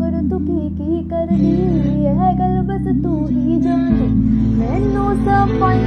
ਡਾਂਗਰ ਤੂੰ ਕੀ ਕੀ ਕਰਦੀ ਹੈ ਗੱਲ ਬਸ ਤੂੰ ਹੀ ਜਾਣੇ ਮੈਨੂੰ ਸਫਾਈ